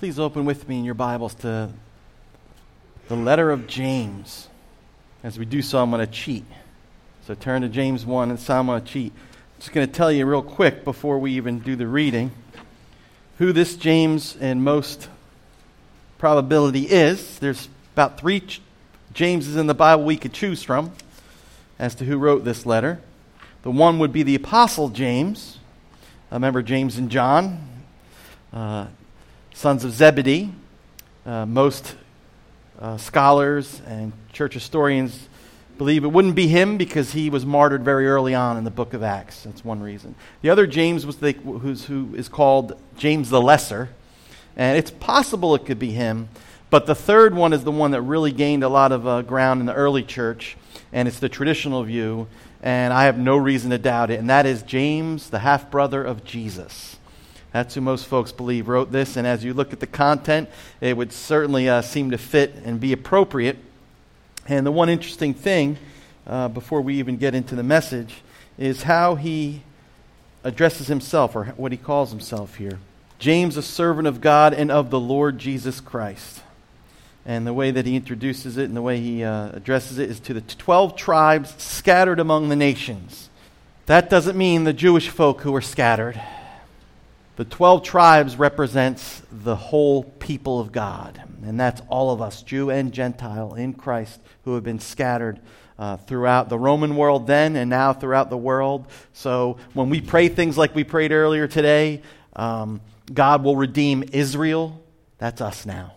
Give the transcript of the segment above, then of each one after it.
Please open with me in your Bibles to the letter of James. As we do so, I'm going to cheat. So turn to James 1 and so I'm going to cheat. I'm just going to tell you real quick before we even do the reading who this James in most probability is. There's about three Jameses in the Bible we could choose from as to who wrote this letter. The one would be the Apostle James. Remember James and John, uh, sons of Zebedee. Uh, most uh, scholars and church historians believe it wouldn't be him because he was martyred very early on in the book of Acts. That's one reason. The other James was the, who is called James the Lesser, and it's possible it could be him. But the third one is the one that really gained a lot of uh, ground in the early church, and it's the traditional view, and I have no reason to doubt it, and that is James, the half brother of Jesus. That's who most folks believe wrote this, and as you look at the content, it would certainly uh, seem to fit and be appropriate. And the one interesting thing, uh, before we even get into the message, is how he addresses himself, or what he calls himself here. James, a servant of God and of the Lord Jesus Christ. And the way that he introduces it and the way he uh, addresses it is to the 12 tribes scattered among the nations. That doesn't mean the Jewish folk who were scattered. The 12 tribes represents the whole people of God. And that's all of us, Jew and Gentile, in Christ, who have been scattered uh, throughout the Roman world then and now throughout the world. So when we pray things like we prayed earlier today, um, God will redeem Israel. That's us now.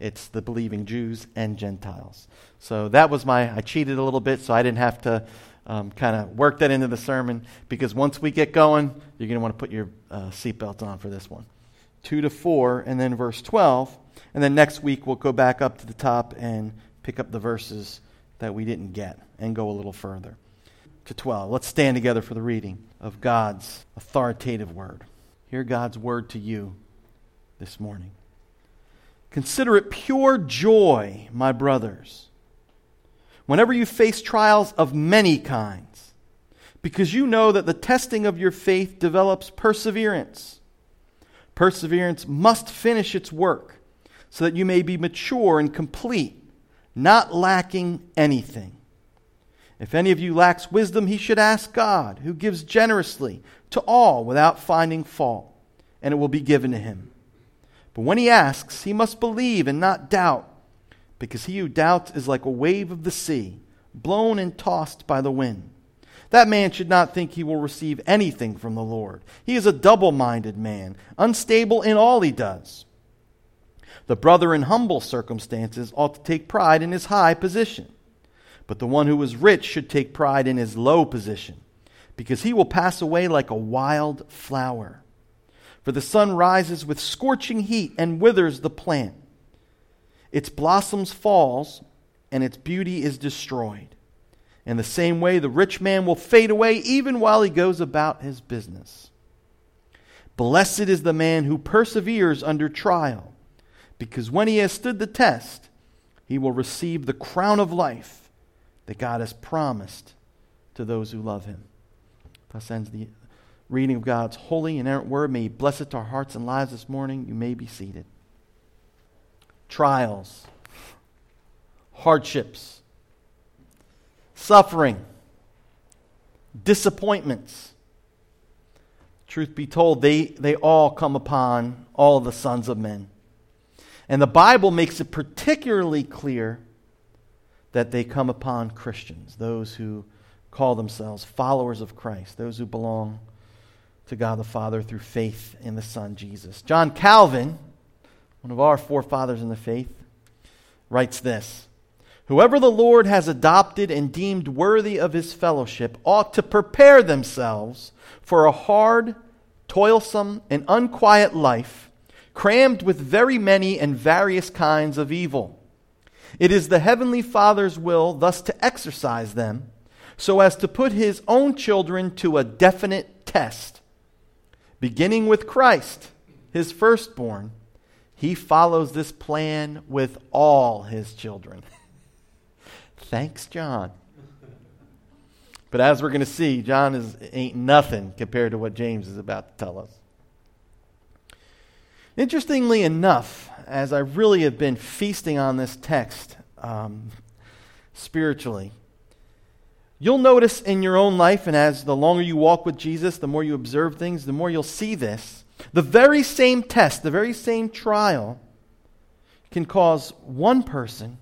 It's the believing Jews and Gentiles. So that was my, I cheated a little bit so I didn't have to um, kind of work that into the sermon because once we get going, you're going to want to put your uh, seatbelt on for this one. 2 to 4, and then verse 12. And then next week, we'll go back up to the top and pick up the verses that we didn't get and go a little further. To 12. Let's stand together for the reading of God's authoritative word. Hear God's word to you this morning. Consider it pure joy, my brothers whenever you face trials of many kinds, because you know that the testing of your faith develops perseverance. Perseverance must finish its work so that you may be mature and complete, not lacking anything. If any of you lacks wisdom, he should ask God, who gives generously to all without finding fault, and it will be given to him. But when he asks, he must believe and not doubt because he who doubts is like a wave of the sea, blown and tossed by the wind. That man should not think he will receive anything from the Lord. He is a double minded man, unstable in all he does. The brother in humble circumstances ought to take pride in his high position, but the one who is rich should take pride in his low position, because he will pass away like a wild flower. For the sun rises with scorching heat and withers the plant its blossoms falls, and its beauty is destroyed. In the same way, the rich man will fade away even while he goes about his business. Blessed is the man who perseveres under trial, because when he has stood the test, he will receive the crown of life that God has promised to those who love him. Thus ends the reading of God's holy and inerrant word. May he bless it to our hearts and lives this morning. You may be seated trials, hardships, suffering, disappointments. Truth be told, they, they all come upon all the sons of men. And the Bible makes it particularly clear that they come upon Christians, those who call themselves followers of Christ, those who belong to God the Father through faith in the Son Jesus. John Calvin one of our forefathers in the faith, writes this Whoever the Lord has adopted and deemed worthy of his fellowship ought to prepare themselves for a hard, toilsome, and unquiet life, crammed with very many and various kinds of evil. It is the Heavenly Father's will thus to exercise them so as to put his own children to a definite test, beginning with Christ, his firstborn he follows this plan with all his children. Thanks, John. But as we're going to see, John is, ain't nothing compared to what James is about to tell us. Interestingly enough, as I really have been feasting on this text um, spiritually, you'll notice in your own life, and as the longer you walk with Jesus, the more you observe things, the more you'll see this. The very same test, the very same trial, can cause one person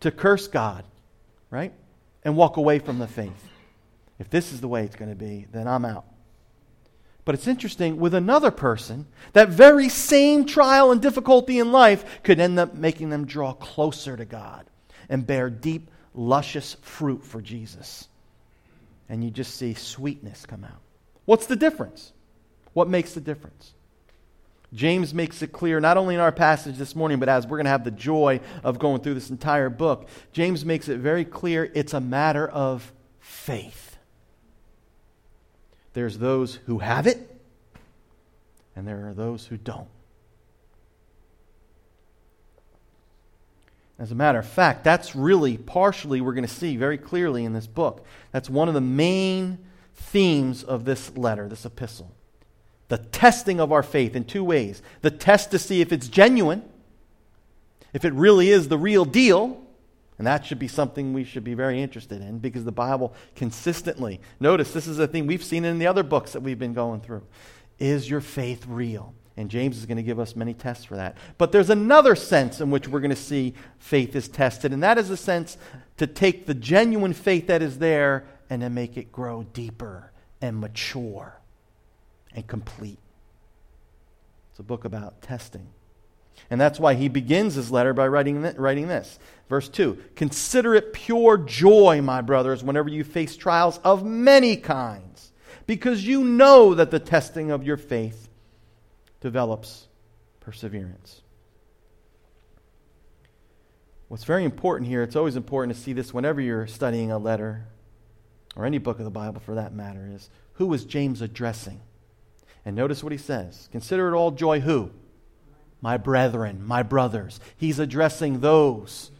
to curse God, right? And walk away from the faith. If this is the way it's going to be, then I'm out. But it's interesting, with another person, that very same trial and difficulty in life could end up making them draw closer to God and bear deep, luscious fruit for Jesus. And you just see sweetness come out. What's the difference? What makes the difference? James makes it clear, not only in our passage this morning, but as we're going to have the joy of going through this entire book, James makes it very clear it's a matter of faith. There's those who have it, and there are those who don't. As a matter of fact, that's really partially, we're going to see very clearly in this book. That's one of the main themes of this letter, this epistle. The testing of our faith in two ways the test to see if it's genuine, if it really is the real deal, and that should be something we should be very interested in because the Bible consistently, notice this is a thing we've seen in the other books that we've been going through. Is your faith real? And James is going to give us many tests for that. But there's another sense in which we're going to see faith is tested, and that is a sense to take the genuine faith that is there and to make it grow deeper and mature and complete. It's a book about testing. And that's why he begins his letter by writing, writing this. Verse 2 Consider it pure joy, my brothers, whenever you face trials of many kinds, because you know that the testing of your faith develops perseverance. What's very important here, it's always important to see this whenever you're studying a letter, or any book of the Bible for that matter, is who is James addressing? And notice what he says Consider it all joy, who? my brethren, my brothers. He's addressing those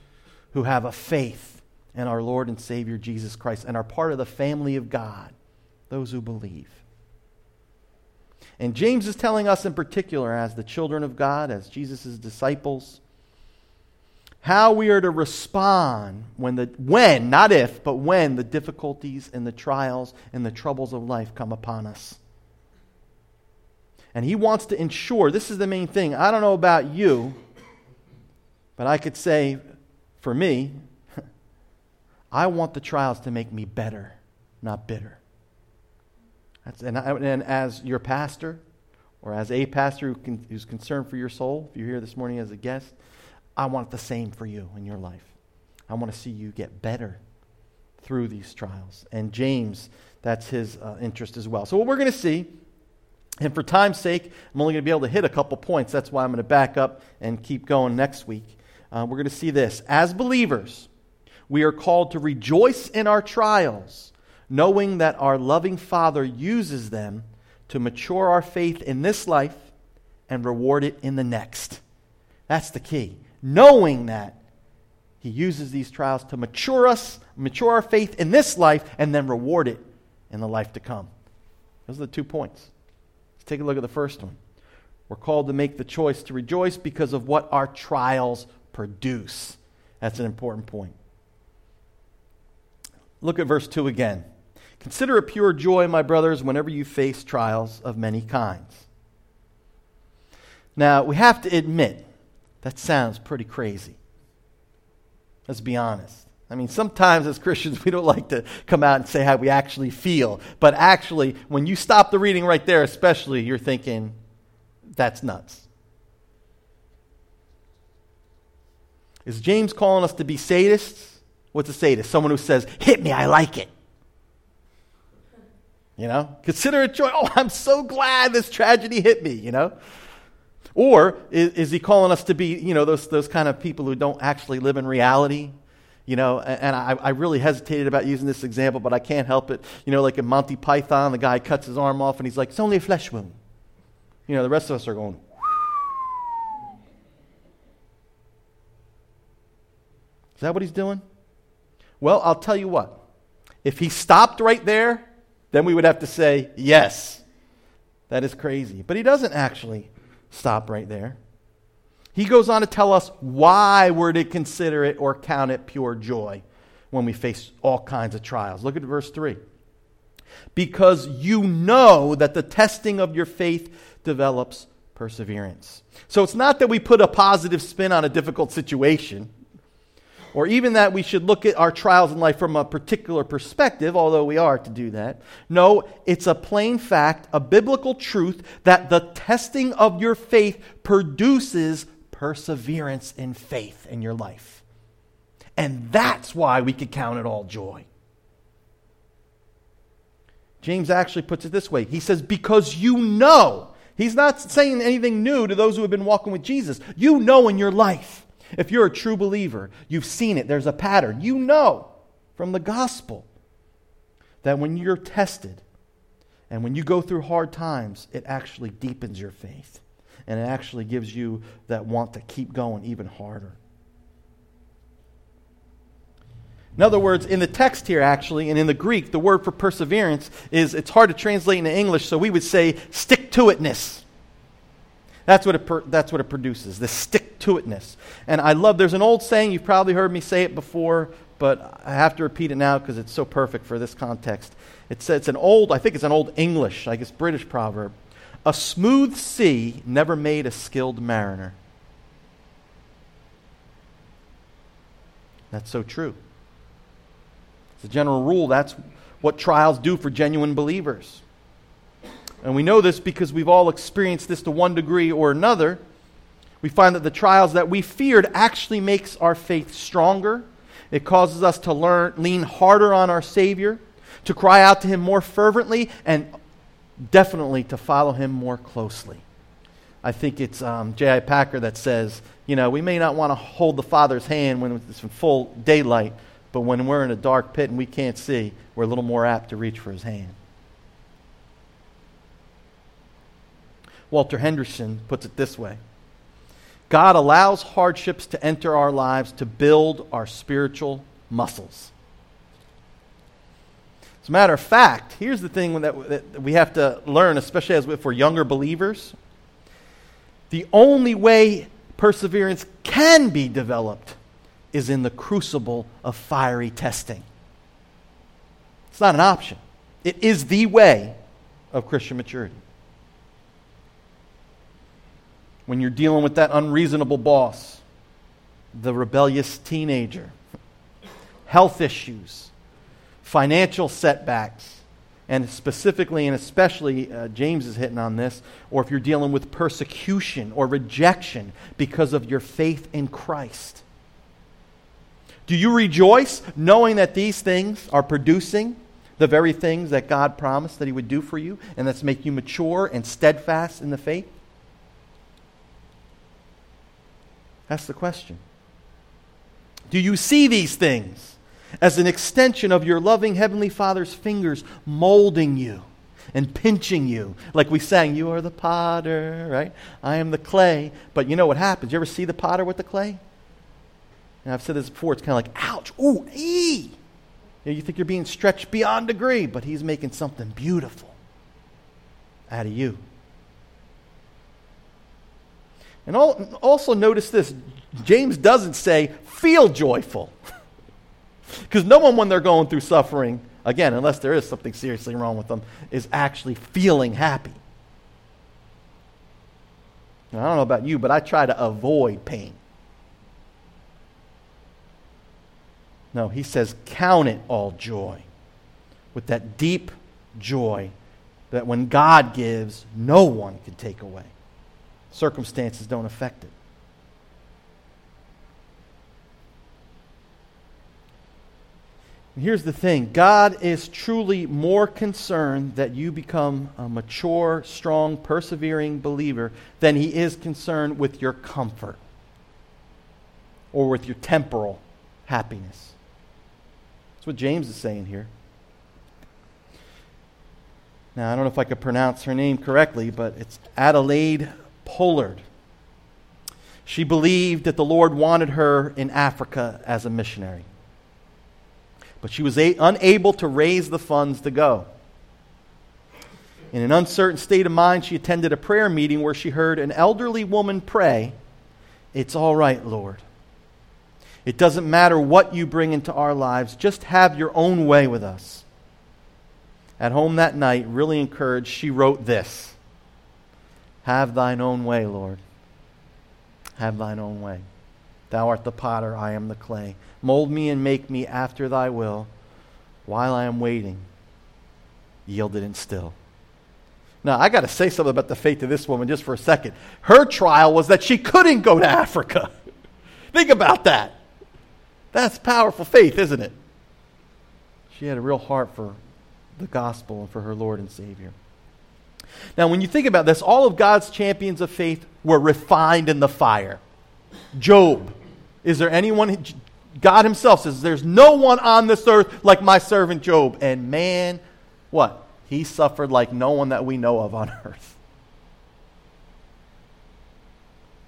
who have a faith in our Lord and Savior Jesus Christ and are part of the family of God, those who believe. And James is telling us in particular, as the children of God, as Jesus' disciples, how we are to respond when the when, not if, but when the difficulties and the trials and the troubles of life come upon us. And he wants to ensure this is the main thing. I don't know about you, but I could say for me, I want the trials to make me better, not bitter. That's, and, I, and as your pastor, or as a pastor who can, who's concerned for your soul, if you're here this morning as a guest, I want the same for you in your life. I want to see you get better through these trials. And James, that's his uh, interest as well. So, what we're going to see and for time's sake, I'm only going to be able to hit a couple points. That's why I'm going to back up and keep going next week. Uh, we're going to see this. As believers, we are called to rejoice in our trials, knowing that our loving Father uses them to mature our faith in this life and reward it in the next. That's the key. Knowing that He uses these trials to mature us, mature our faith in this life, and then reward it in the life to come. Those are the two points. Let's take a look at the first one. We're called to make the choice to rejoice because of what our trials produce. That's an important point. Look at verse 2 again. Consider it pure joy, my brothers, whenever you face trials of many kinds. Now, we have to admit, that sounds pretty crazy. Let's be honest. I mean, sometimes as Christians, we don't like to come out and say how we actually feel. But actually, when you stop the reading right there, especially, you're thinking, that's nuts. Is James calling us to be sadists? What's a sadist? Someone who says, hit me, I like it. You know? Consider it joy. Oh, I'm so glad this tragedy hit me, you know? Or is, is he calling us to be, you know, those, those kind of people who don't actually live in reality? You know, and I, I really hesitated about using this example, but I can't help it. You know, like in Monty Python, the guy cuts his arm off and he's like, it's only a flesh wound. You know, the rest of us are going, Is that what he's doing? Well, I'll tell you what. If he stopped right there, then we would have to say, yes, that is crazy. But he doesn't actually stop right there. He goes on to tell us why we're to consider it or count it pure joy when we face all kinds of trials. Look at verse 3. Because you know that the testing of your faith develops perseverance. So it's not that we put a positive spin on a difficult situation, or even that we should look at our trials in life from a particular perspective, although we are to do that. No, it's a plain fact, a biblical truth, that the testing of your faith produces perseverance in faith in your life. And that's why we could count it all joy. James actually puts it this way He says, Because you know. He's not saying anything new to those who have been walking with Jesus. You know in your life. If you're a true believer, you've seen it, there's a pattern. You know from the gospel that when you're tested and when you go through hard times, it actually deepens your faith and it actually gives you that want to keep going even harder. In other words, in the text here, actually, and in the Greek, the word for perseverance is, it's hard to translate into English, so we would say stick to itness. That's what, it per, that's what it produces, the stick to itness. And I love, there's an old saying, you've probably heard me say it before, but I have to repeat it now because it's so perfect for this context. It says, it's an old, I think it's an old English, I guess British proverb. A smooth sea never made a skilled mariner. That's so true. As a general rule, that's what trials do for genuine believers. And we know this because we've all experienced this to one degree or another. We find that the trials that we feared actually makes our faith stronger. It causes us to learn, lean harder on our Savior, to cry out to Him more fervently, and definitely to follow him more closely. I think it's um, J.I. Packer that says, you know, we may not want to hold the Father's hand when it's in full daylight, but when we're in a dark pit and we can't see, we're a little more apt to reach for his hand. Walter Henderson puts it this way God allows hardships to enter our lives to build our spiritual muscles. As a matter of fact, here's the thing that, that we have to learn, especially as if we're younger believers. The only way perseverance can be developed is in the crucible of fiery testing. It's not an option, it is the way of Christian maturity. When you're dealing with that unreasonable boss, the rebellious teenager, health issues, financial setbacks, and specifically and especially, uh, James is hitting on this, or if you're dealing with persecution or rejection because of your faith in Christ. Do you rejoice knowing that these things are producing the very things that God promised that He would do for you and that's make you mature and steadfast in the faith? That's the question. Do you see these things? As an extension of your loving Heavenly Father's fingers molding you and pinching you. Like we sang, You are the potter, right? I am the clay. But you know what happens? You ever see the potter with the clay? And I've said this before, it's kind of like, ouch, ooh, ee. You, know, you think you're being stretched beyond degree, but he's making something beautiful out of you. And also notice this James doesn't say, feel joyful. Because no one, when they're going through suffering, again, unless there is something seriously wrong with them, is actually feeling happy. Now, I don't know about you, but I try to avoid pain. No, he says, count it all joy. With that deep joy that when God gives, no one can take away. Circumstances don't affect it. Here's the thing God is truly more concerned that you become a mature, strong, persevering believer than he is concerned with your comfort or with your temporal happiness. That's what James is saying here. Now, I don't know if I could pronounce her name correctly, but it's Adelaide Pollard. She believed that the Lord wanted her in Africa as a missionary but she was a- unable to raise the funds to go. In an uncertain state of mind, she attended a prayer meeting where she heard an elderly woman pray, It's all right, Lord. It doesn't matter what you bring into our lives, just have your own way with us. At home that night, really encouraged, she wrote this Have thine own way, Lord. Have thine own way. Thou art the potter, I am the clay. Mold me and make me after thy will. While I am waiting, yielded and still. Now, I got to say something about the faith of this woman just for a second. Her trial was that she couldn't go to Africa. Think about that. That's powerful faith, isn't it? She had a real heart for the gospel and for her Lord and Savior. Now, when you think about this, all of God's champions of faith were refined in the fire. Job. Is there anyone? God Himself says, There's no one on this earth like my servant Job. And man, what? He suffered like no one that we know of on earth.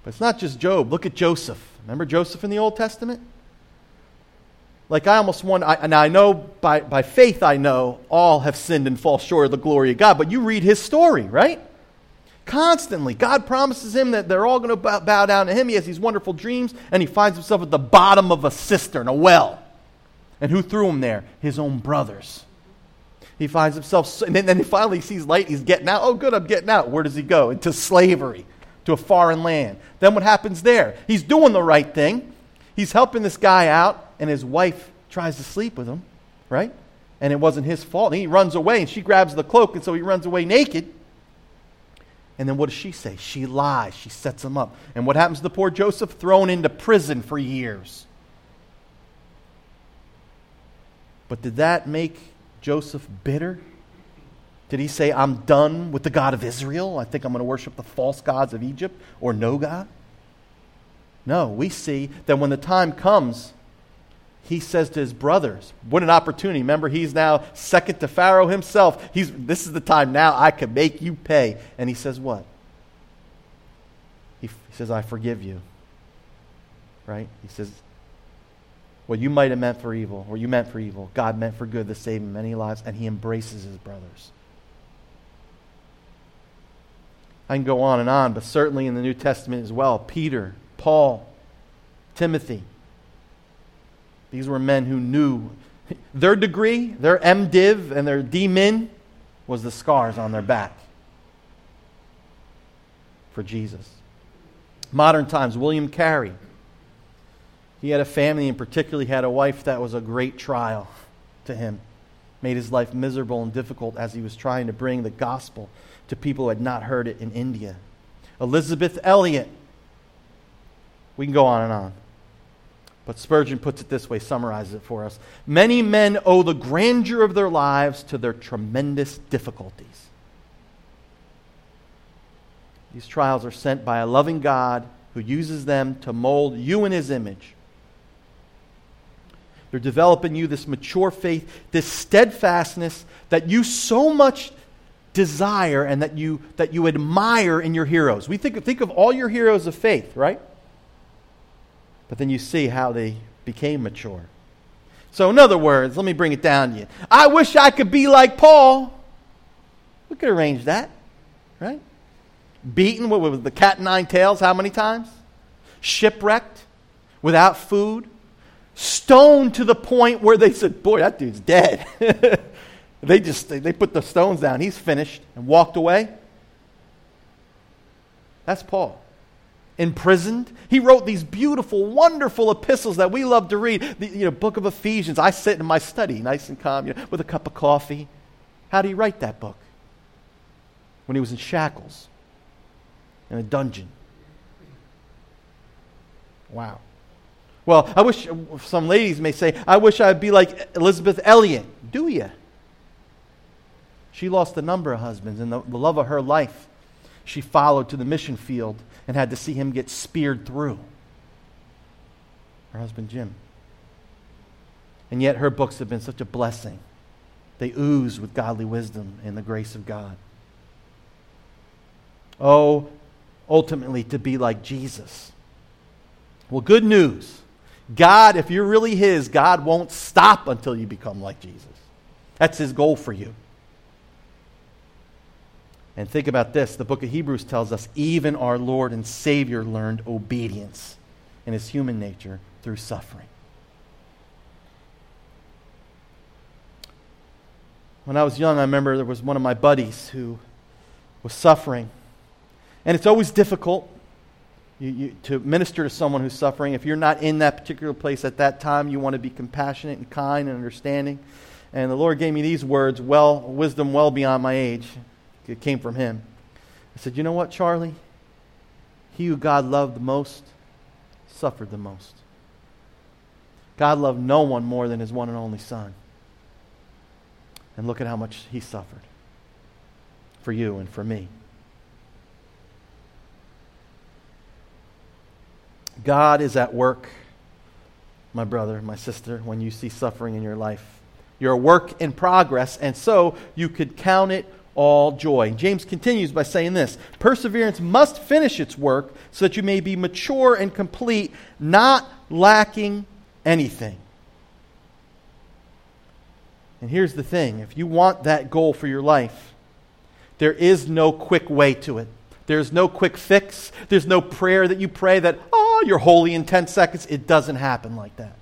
But it's not just Job. Look at Joseph. Remember Joseph in the Old Testament? Like I almost want, I, now I know by, by faith I know all have sinned and fall short of the glory of God, but you read his story, right? Constantly. God promises him that they're all going to bow, down to him. He has these wonderful dreams, and he finds himself at the bottom of a cistern, a well. And who threw him there? His own brothers. He finds himself, and then, then finally he sees light. He's getting out. Oh, good, I'm getting out. Where does he go? Into slavery, to a foreign land. Then what happens there? He's doing the right thing. He's helping this guy out, and his wife tries to sleep with him, right? And it wasn't his fault. And he runs away, and she grabs the cloak, and so he runs away naked. And then what does she say? She lies. She sets him up. And what happens to the poor Joseph? Thrown into prison for years. But did that make Joseph bitter? Did he say, I'm done with the God of Israel? I think I'm going to worship the false gods of Egypt or no God? No, we see that when the time comes, he says to his brothers, What an opportunity. Remember, he's now second to Pharaoh himself. He's, this is the time now I can make you pay. And he says, What? He, he says, I forgive you. Right? He says, What you might have meant for evil, or you meant for evil, God meant for good to save many lives, and he embraces his brothers. I can go on and on, but certainly in the New Testament as well. Peter, Paul, Timothy. These were men who knew their degree, their MDiv, and their DMin was the scars on their back for Jesus. Modern times, William Carey. He had a family, and particularly had a wife that was a great trial to him. Made his life miserable and difficult as he was trying to bring the gospel to people who had not heard it in India. Elisabeth Elliot. We can go on and on. But Spurgeon puts it this way, summarizes it for us. Many men owe the grandeur of their lives to their tremendous difficulties. These trials are sent by a loving God who uses them to mold you in his image. They're developing you this mature faith, this steadfastness that you so much desire and that you, that you admire in your heroes. We think, think of all your heroes of faith, right? But then you see how they became mature. So, in other words, let me bring it down to you. I wish I could be like Paul. We could arrange that, right? Beaten with the cat and nine tails how many times? Shipwrecked, without food, stoned to the point where they said, Boy, that dude's dead. they just they put the stones down. He's finished and walked away. That's Paul imprisoned. He wrote these beautiful, wonderful epistles that we love to read. The you know, book of Ephesians. I sit in my study, nice and calm, you know, with a cup of coffee. How did he write that book? When he was in shackles, in a dungeon. Wow. Well, I wish some ladies may say, I wish I'd be like Elisabeth Elliot. Do you? She lost a number of husbands, and the, the love of her life she followed to the mission field and had to see him get speared through. Her husband, Jim. And yet her books have been such a blessing. They ooze with godly wisdom and the grace of God. Oh, ultimately to be like Jesus. Well, good news. God, if you're really His, God won't stop until you become like Jesus. That's His goal for you. And think about this the book of Hebrews tells us even our Lord and Savior learned obedience in his human nature through suffering. When I was young, I remember there was one of my buddies who was suffering. And it's always difficult you, you, to minister to someone who's suffering. If you're not in that particular place at that time, you want to be compassionate and kind and understanding. And the Lord gave me these words, well, wisdom well beyond my age. It came from Him. I said, You know what, Charlie? He who God loved the most suffered the most. God loved no one more than His one and only Son. And look at how much He suffered for you and for me. God is at work, my brother, my sister, when you see suffering in your life. You're a work in progress, and so you could count it all joy. James continues by saying this Perseverance must finish its work so that you may be mature and complete, not lacking anything. And here's the thing if you want that goal for your life, there is no quick way to it. There's no quick fix. There's no prayer that you pray that, oh, you're holy in 10 seconds. It doesn't happen like that.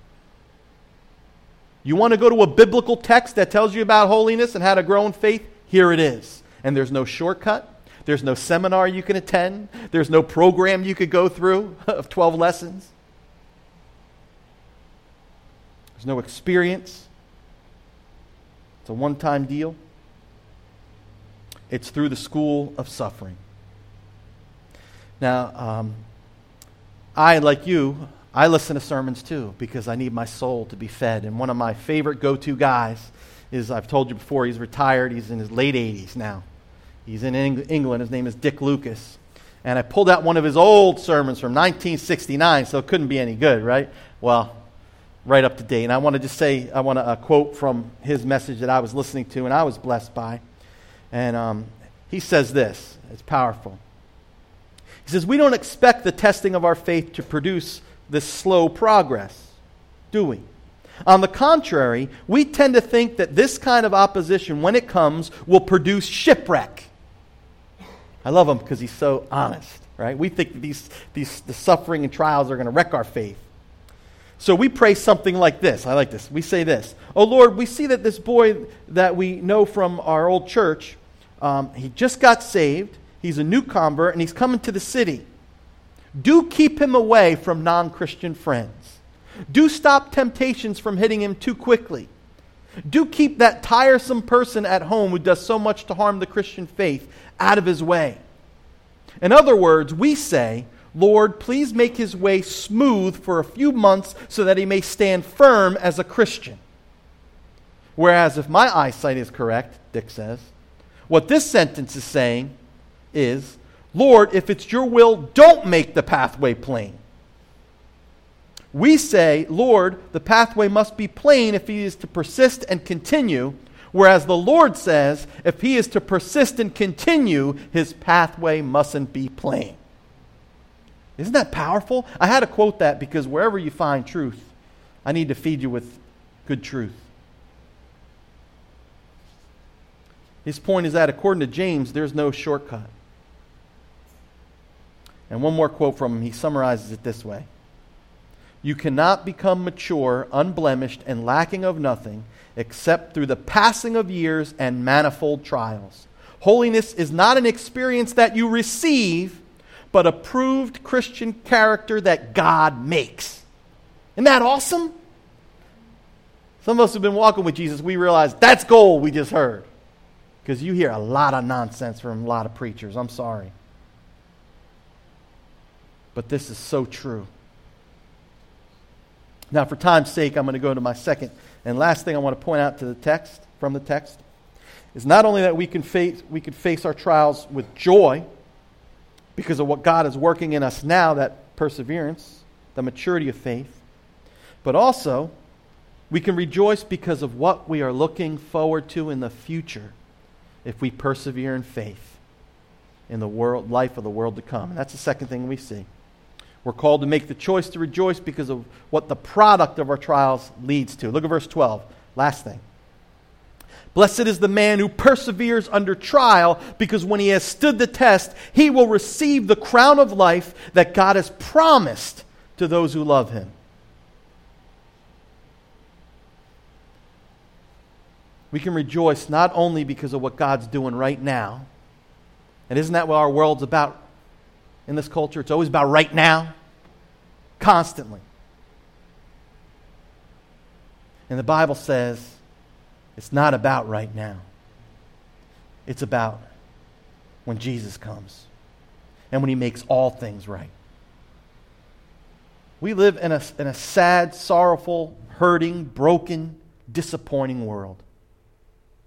You want to go to a biblical text that tells you about holiness and how to grow in faith? Here it is. And there's no shortcut. There's no seminar you can attend. There's no program you could go through of 12 lessons. There's no experience. It's a one time deal. It's through the school of suffering. Now, um, I, like you, I listen to sermons too because I need my soul to be fed. And one of my favorite go to guys is, I've told you before, he's retired. He's in his late 80s now. He's in England. His name is Dick Lucas. And I pulled out one of his old sermons from 1969, so it couldn't be any good, right? Well, right up to date. And I want to just say, I want to uh, quote from his message that I was listening to and I was blessed by. And um, he says this it's powerful. He says, We don't expect the testing of our faith to produce this slow progress, do we? On the contrary, we tend to think that this kind of opposition, when it comes, will produce shipwreck. I love him because he's so honest, right? We think these, these the suffering and trials are going to wreck our faith. So we pray something like this. I like this. We say this Oh Lord, we see that this boy that we know from our old church, um, he just got saved. He's a new convert and he's coming to the city. Do keep him away from non Christian friends. Do stop temptations from hitting him too quickly. Do keep that tiresome person at home who does so much to harm the Christian faith out of his way. In other words, we say, Lord, please make his way smooth for a few months so that he may stand firm as a Christian. Whereas, if my eyesight is correct, Dick says, what this sentence is saying is, Lord, if it's your will, don't make the pathway plain. We say, Lord, the pathway must be plain if he is to persist and continue, whereas the Lord says, if he is to persist and continue, his pathway mustn't be plain. Isn't that powerful? I had to quote that because wherever you find truth, I need to feed you with good truth. His point is that according to James, there's no shortcut. And one more quote from him. He summarizes it this way You cannot become mature, unblemished, and lacking of nothing except through the passing of years and manifold trials. Holiness is not an experience that you receive, but a proved Christian character that God makes. Isn't that awesome? Some of us have been walking with Jesus, we realize that's gold we just heard. Because you hear a lot of nonsense from a lot of preachers. I'm sorry. But this is so true. Now, for time's sake, I'm going to go to my second and last thing I want to point out to the text, from the text, is not only that we can face, we can face our trials with joy because of what God is working in us now, that perseverance, the maturity of faith, but also we can rejoice because of what we are looking forward to in the future if we persevere in faith in the world, life of the world to come. And that's the second thing we see. We're called to make the choice to rejoice because of what the product of our trials leads to. Look at verse 12. Last thing. Blessed is the man who perseveres under trial, because when he has stood the test, he will receive the crown of life that God has promised to those who love him. We can rejoice not only because of what God's doing right now, and isn't that what our world's about in this culture? It's always about right now, constantly. And the Bible says it's not about right now, it's about when Jesus comes and when he makes all things right. We live in a, in a sad, sorrowful, hurting, broken, disappointing world,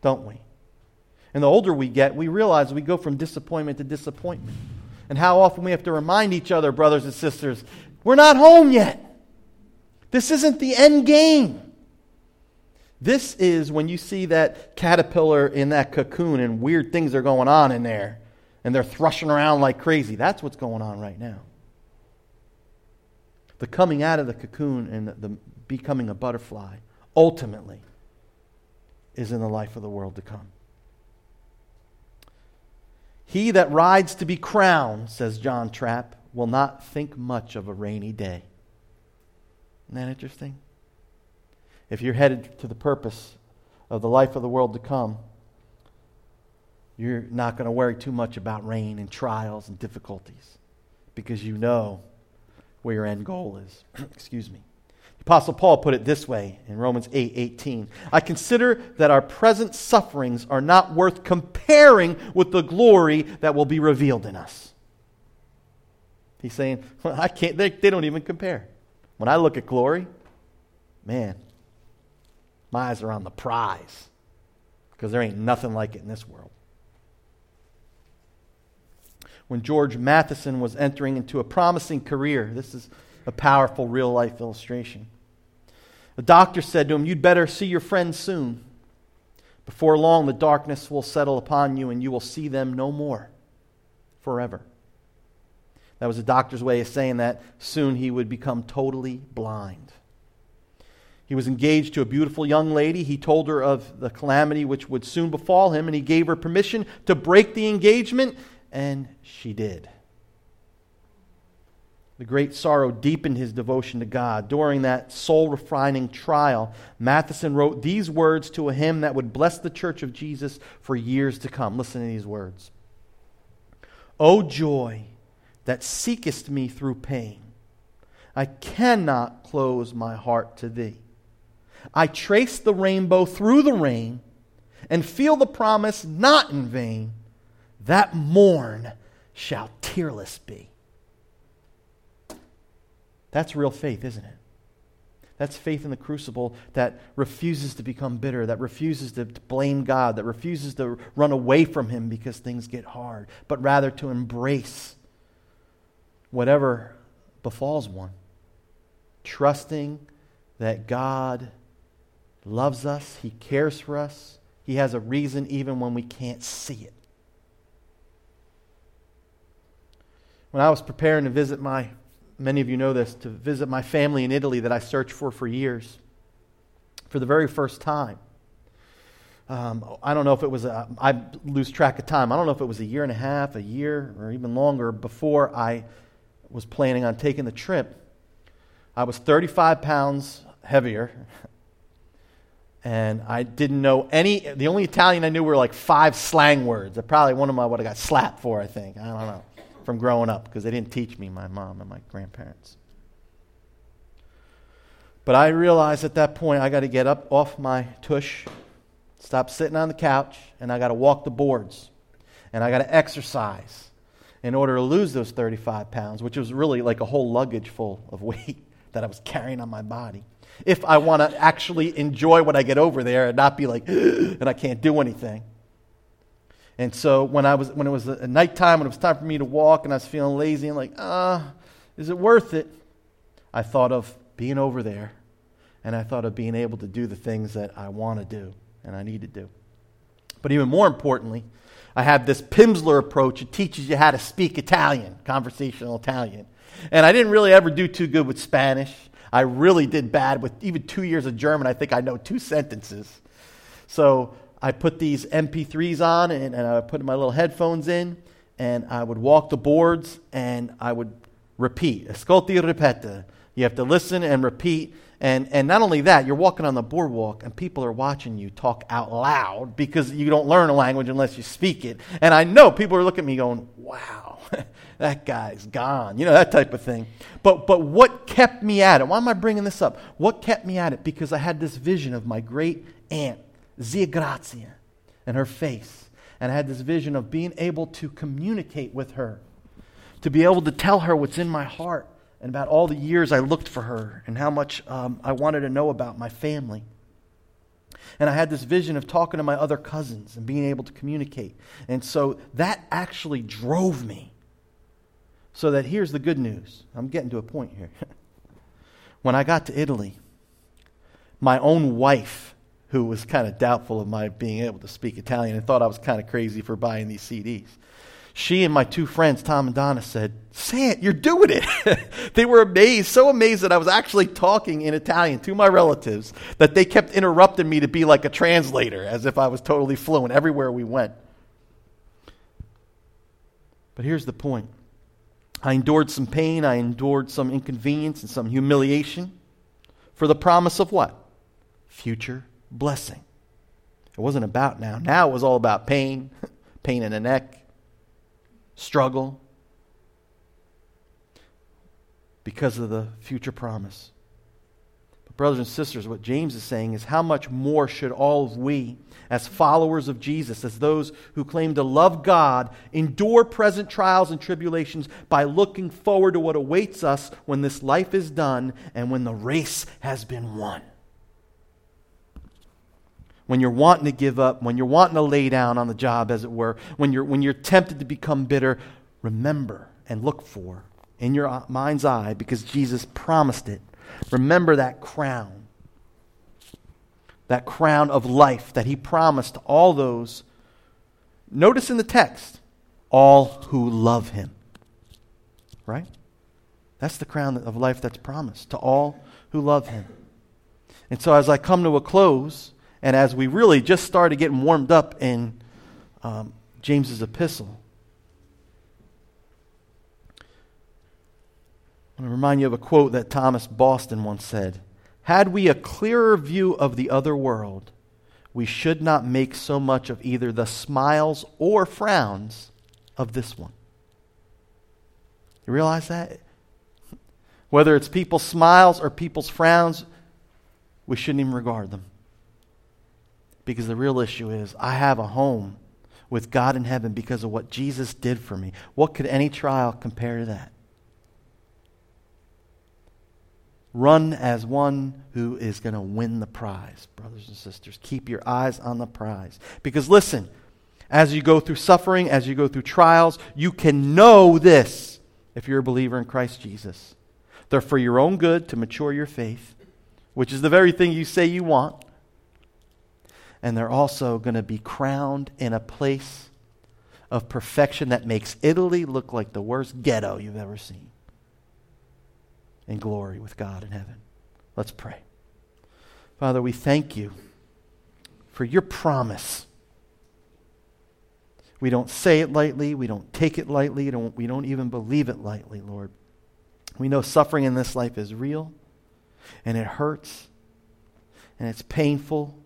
don't we? And the older we get, we realize we go from disappointment to disappointment. And how often we have to remind each other, brothers and sisters, we're not home yet. This isn't the end game. This is when you see that caterpillar in that cocoon and weird things are going on in there and they're thrashing around like crazy. That's what's going on right now. The coming out of the cocoon and the, the becoming a butterfly ultimately is in the life of the world to come. He that rides to be crowned, says John Trapp, will not think much of a rainy day. Isn't that interesting? if you're headed to the purpose of the life of the world to come, you're not going to worry too much about rain and trials and difficulties because you know where your end goal is. Excuse me. Apostle Paul put it this way in Romans 8 18. I consider that our present sufferings are not worth comparing with the glory that will be revealed in us. He's saying, well, I can't, they, they don't even compare. When I look at glory, man, my eyes are on the prize because there ain't nothing like it in this world. When George Matheson was entering into a promising career, this is a powerful real life illustration. The doctor said to him, You'd better see your friends soon. Before long, the darkness will settle upon you and you will see them no more forever. That was the doctor's way of saying that soon he would become totally blind. He was engaged to a beautiful young lady. He told her of the calamity which would soon befall him, and he gave her permission to break the engagement, and she did. The great sorrow deepened his devotion to God. During that soul refining trial, Matheson wrote these words to a hymn that would bless the church of Jesus for years to come. Listen to these words O joy that seekest me through pain, I cannot close my heart to thee. I trace the rainbow through the rain and feel the promise not in vain that morn shall tearless be. That's real faith, isn't it? That's faith in the crucible that refuses to become bitter, that refuses to blame God, that refuses to run away from Him because things get hard, but rather to embrace whatever befalls one, trusting that God loves us, He cares for us, He has a reason even when we can't see it. When I was preparing to visit my, many of you know this, to visit my family in Italy that I searched for for years, for the very first time. Um, I don't know if it was, a, I lose track of time. I don't know if it was a year and a half, a year, or even longer before I was planning on taking the trip. I was 35 pounds heavier and I didn't know any. The only Italian I knew were like five slang words. probably one of them I would have got slapped for. I think I don't know from growing up because they didn't teach me. My mom and my grandparents. But I realized at that point I got to get up off my tush, stop sitting on the couch, and I got to walk the boards, and I got to exercise in order to lose those 35 pounds, which was really like a whole luggage full of weight that I was carrying on my body if I want to actually enjoy what I get over there and not be like, and I can't do anything. And so when I was when it was a nighttime, when it was time for me to walk, and I was feeling lazy and like, ah, uh, is it worth it? I thought of being over there, and I thought of being able to do the things that I want to do and I need to do. But even more importantly, I have this Pimsleur approach. It teaches you how to speak Italian, conversational Italian. And I didn't really ever do too good with Spanish. I really did bad with even two years of German. I think I know two sentences. So I put these MP3s on and, and I put my little headphones in and I would walk the boards and I would repeat. Ascolti ripete. You have to listen and repeat. And, and not only that, you're walking on the boardwalk and people are watching you talk out loud because you don't learn a language unless you speak it. And I know people are looking at me going, wow, that guy's gone. You know, that type of thing. But, but what kept me at it? Why am I bringing this up? What kept me at it? Because I had this vision of my great aunt, Zia Grazia, and her face. And I had this vision of being able to communicate with her, to be able to tell her what's in my heart and about all the years I looked for her and how much um, I wanted to know about my family. And I had this vision of talking to my other cousins and being able to communicate. And so that actually drove me. So that here's the good news. I'm getting to a point here. when I got to Italy, my own wife, who was kind of doubtful of my being able to speak Italian and thought I was kind of crazy for buying these CDs, she and my two friends, Tom and Donna, said, Say it, you're doing it. they were amazed, so amazed that I was actually talking in Italian to my relatives that they kept interrupting me to be like a translator, as if I was totally fluent everywhere we went. But here's the point I endured some pain, I endured some inconvenience and some humiliation for the promise of what? Future blessing. It wasn't about now. Now it was all about pain, pain in the neck, struggle because of the future promise. But, brothers and sisters, what James is saying is how much more should all of we, as followers of Jesus, as those who claim to love God, endure present trials and tribulations by looking forward to what awaits us when this life is done and when the race has been won? When you're wanting to give up, when you're wanting to lay down on the job, as it were, when you're, when you're tempted to become bitter, remember and look for in your mind's eye, because Jesus promised it. Remember that crown, that crown of life that he promised to all those. Notice in the text, all who love him. Right? That's the crown of life that's promised to all who love him. And so, as I come to a close, and as we really just started getting warmed up in um, James's epistle, I want to remind you of a quote that Thomas Boston once said Had we a clearer view of the other world, we should not make so much of either the smiles or frowns of this one. You realize that? Whether it's people's smiles or people's frowns, we shouldn't even regard them. Because the real issue is I have a home with God in heaven because of what Jesus did for me. What could any trial compare to that? Run as one who is going to win the prize, brothers and sisters. Keep your eyes on the prize. Because listen, as you go through suffering, as you go through trials, you can know this if you're a believer in Christ Jesus. They're for your own good to mature your faith, which is the very thing you say you want and they're also going to be crowned in a place of perfection that makes Italy look like the worst ghetto you've ever seen. In glory with God in heaven. Let's pray. Father, we thank you for your promise. We don't say it lightly. We don't take it lightly. Don't, we don't even believe it lightly, Lord. We know suffering in this life is real, and it hurts, and it's painful,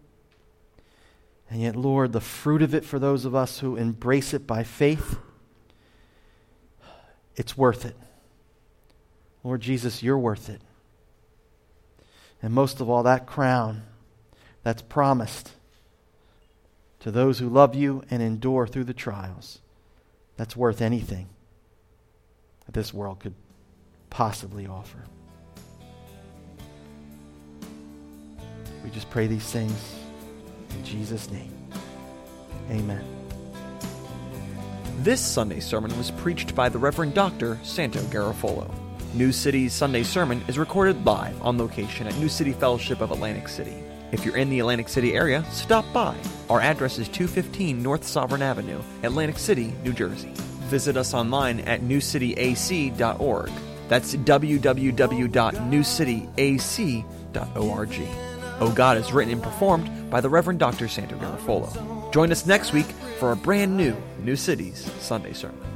and yet, Lord, the fruit of it for those of us who embrace it by faith, it's worth it. Lord Jesus, you're worth it. And most of all, that crown that's promised to those who love you and endure through the trials, that's worth anything that this world could possibly offer. We just pray these things in Jesus' name, amen. This Sunday sermon was preached by the Reverend Dr. Santo Garofolo. New City's Sunday sermon is recorded live on location at New City Fellowship of Atlantic City. If you're in the Atlantic City area, stop by. Our address is 215 North Sovereign Avenue, Atlantic City, New Jersey. Visit us online at newcityac.org. That's www.newcityac.org. Oh God is written and performed by the Reverend Dr. Santo Garofolo. Join us next week for a brand new New City's Sunday sermon.